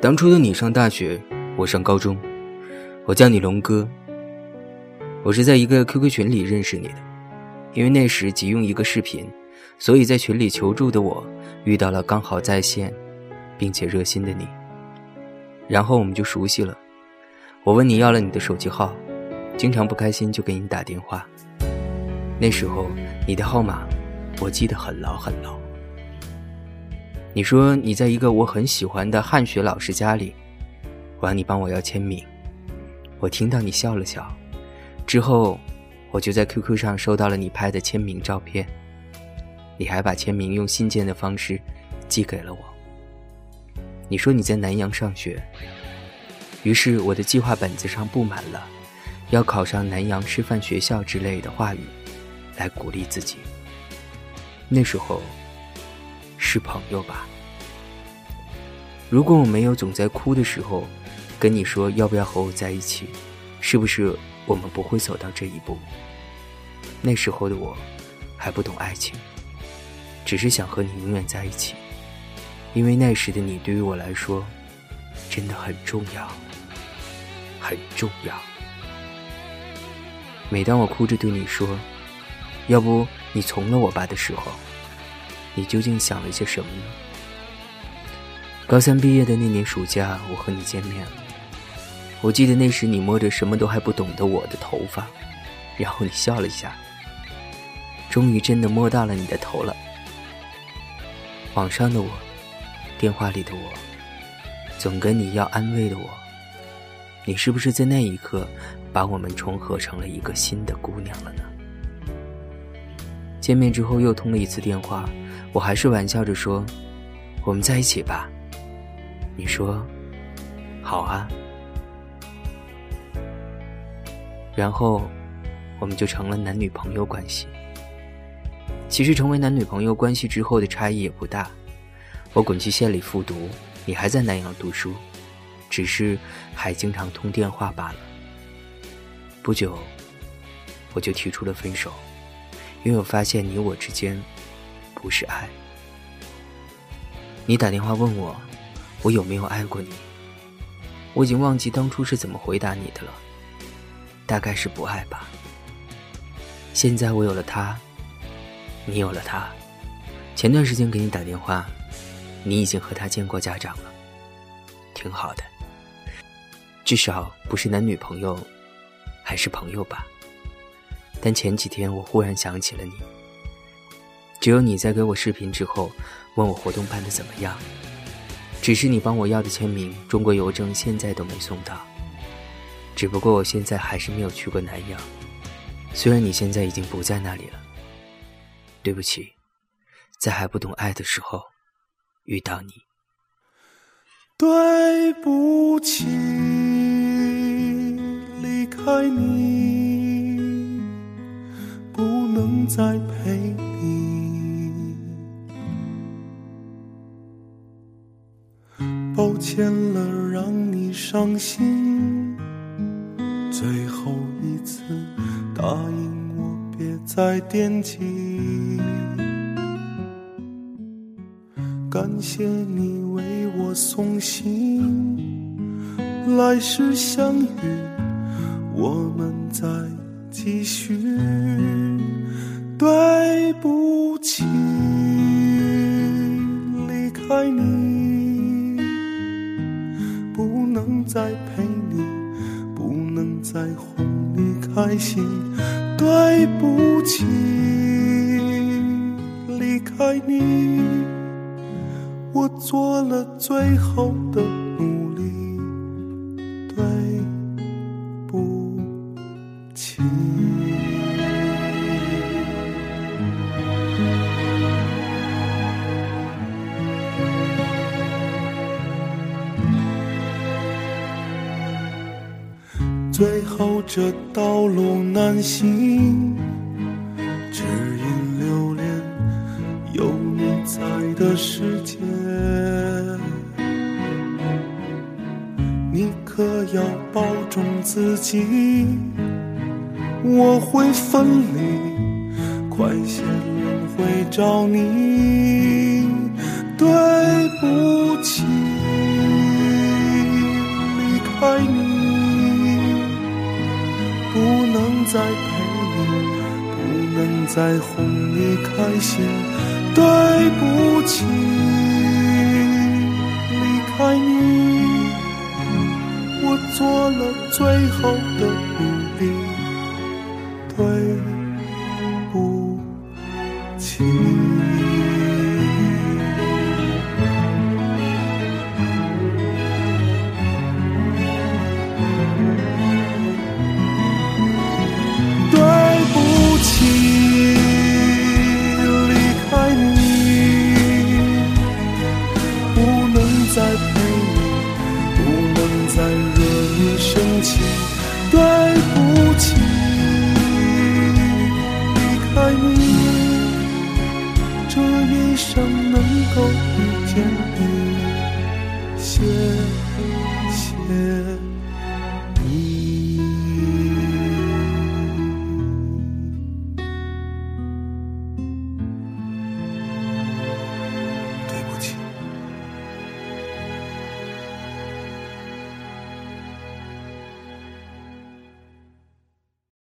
当初的你上大学，我上高中，我叫你龙哥。我是在一个 QQ 群里认识你的，因为那时急用一个视频，所以在群里求助的我遇到了刚好在线，并且热心的你。然后我们就熟悉了。我问你要了你的手机号，经常不开心就给你打电话。那时候你的号码我记得很牢很牢。你说你在一个我很喜欢的汉学老师家里，我让你帮我要签名。我听到你笑了笑，之后我就在 QQ 上收到了你拍的签名照片。你还把签名用信件的方式寄给了我。你说你在南阳上学，于是我的计划本子上布满了要考上南阳师范学校之类的话语，来鼓励自己。那时候。是朋友吧？如果我没有总在哭的时候跟你说要不要和我在一起，是不是我们不会走到这一步？那时候的我还不懂爱情，只是想和你永远在一起，因为那时的你对于我来说真的很重要，很重要。每当我哭着对你说“要不你从了我吧”的时候，你究竟想了些什么呢？高三毕业的那年暑假，我和你见面了。我记得那时你摸着什么都还不懂的我的头发，然后你笑了一下。终于真的摸到了你的头了。网上的我，电话里的我，总跟你要安慰的我，你是不是在那一刻把我们重合成了一个新的姑娘了呢？见面之后又通了一次电话。我还是玩笑着说：“我们在一起吧。”你说：“好啊。”然后我们就成了男女朋友关系。其实成为男女朋友关系之后的差异也不大，我滚去县里复读，你还在南阳读书，只是还经常通电话罢了。不久，我就提出了分手，因为我发现你我之间。不是爱。你打电话问我，我有没有爱过你？我已经忘记当初是怎么回答你的了，大概是不爱吧。现在我有了他，你有了他。前段时间给你打电话，你已经和他见过家长了，挺好的。至少不是男女朋友，还是朋友吧。但前几天我忽然想起了你。只有你在给我视频之后，问我活动办的怎么样。只是你帮我要的签名，中国邮政现在都没送到。只不过我现在还是没有去过南阳，虽然你现在已经不在那里了。对不起，在还不懂爱的时候遇到你。对不起，离开你，能再陪你。抱歉了，让你伤心。最后一次，答应我别再惦记。感谢你为我送行，来世相遇，我们再继续。对不起，离开你。不能再陪你，不能再哄你开心。对不起，离开你，我做了最后的努。最后这道路难行，只因留恋有你在的世界。你可要保重自己，我会分离，快些轮回找你。再陪你，不能再哄你开心。对不起，离开你，我做了最后的能够遇见你谢谢。